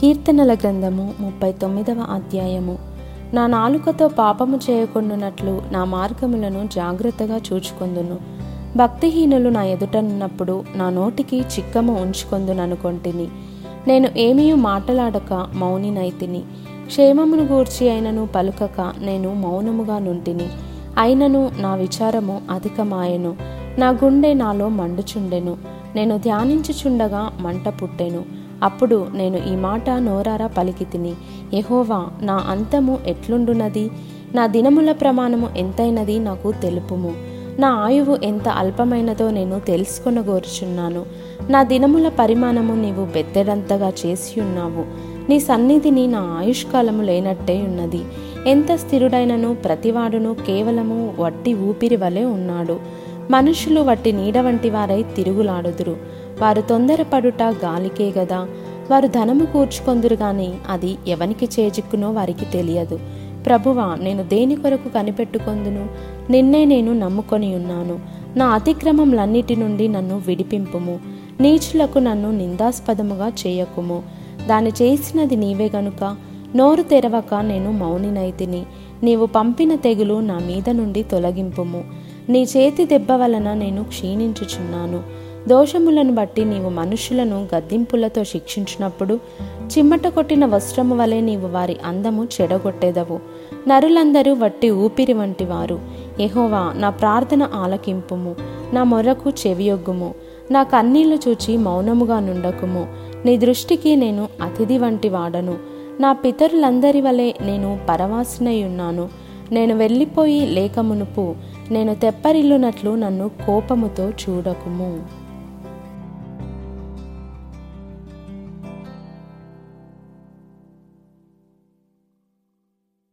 కీర్తనల గ్రంథము ముప్పై తొమ్మిదవ అధ్యాయము. నా నాలుకతో పాపము చేయకుండునట్లు నా మార్గములను జాగ్రత్తగా చూచుకొందును. భక్తిహీనులు నా ఎదుటనున్నప్పుడు నా నోటికి చిక్కము ఉంచుకొందుననుకొంటిని. నేను ఏమీ మాటలాడక మౌనినైతిని. క్షేమమును గూర్చి అయినను పలుకక నేను మౌనముగా నుంటిని. అయినను నా విచారము అధికమాయెను. నా గుండె నాలో మండుచుండెను. నేను ధ్యానించుచుండగా మంట పుట్టెను. అప్పుడు నేను ఈ మాట నోరారా పలికి తిని యహోవా నా అంతము ఎట్లుండునది? నా దినముల ప్రమాణము ఎంతైనది నాకు తెలుపుము. నా ఆయువు ఎంత అల్పమైనదో నేను తెలుసుకొనగోరుచున్నాను. నా దినముల పరిమాణము నీవు బెత్తెడంతగా చేసి ఉన్నావు. నీ సన్నిధిని నా ఆయుష్కాలము లేనట్టే ఉన్నది. ఎంత స్థిరుడైనను ప్రతివాడును కేవలము వట్టి ఊపిరి వలె ఉన్నాడు. మనుషులు వట్టి నీడ వంటి వారై తిరుగులాడుదురు. వారు తొందరపడుట గాలికే గదా. వారు ధనము కూర్చుకొందురు గాని అది ఎవనికి చేజిక్కునో వారికి తెలియదు. ప్రభువా నేను దేని కొరకు కనిపెట్టుకొందును? నిన్నే నేను నమ్ముకొని ఉన్నాను. నా అతిక్రమములన్నిటి నుండి నన్ను విడిపింపుము. నీచులకు నన్ను నిందాస్పదముగా చేయకుము. దాని చేసినది నీవే గనుక. నోరు తెరవక నేను మౌనినైతిని. నీవు పంపిన తెగులు నా మీద నుండి తొలగింపుము. నీ చేతి దెబ్బ వలన నేను క్షీణించుచున్నాను. దోషములను బట్టి నీవు మనుషులను గద్దింపులతో శిక్షించినప్పుడు చిమ్మట కొట్టిన వస్త్రము వలె నీవు వారి అందము చెడగొట్టేదవు. నరులందరూ వట్టి ఊపిరి వంటి వారు. ఎహోవా నా ప్రార్థన ఆలకింపుము నా మొరకు చెవియొగ్గుము నా కన్నీళ్ళు చూచి మౌనముగా నుండకుము. నీ దృష్టికి నేను అతిథి వంటి వాడను. నా పితరులందరి వలె నేను పరవాసినై ఉన్నాను నేను వెళ్ళిపోయి లేకమునుపు నేను తెప్పరిల్లునట్లు నన్ను కోపముతో చూడకుము.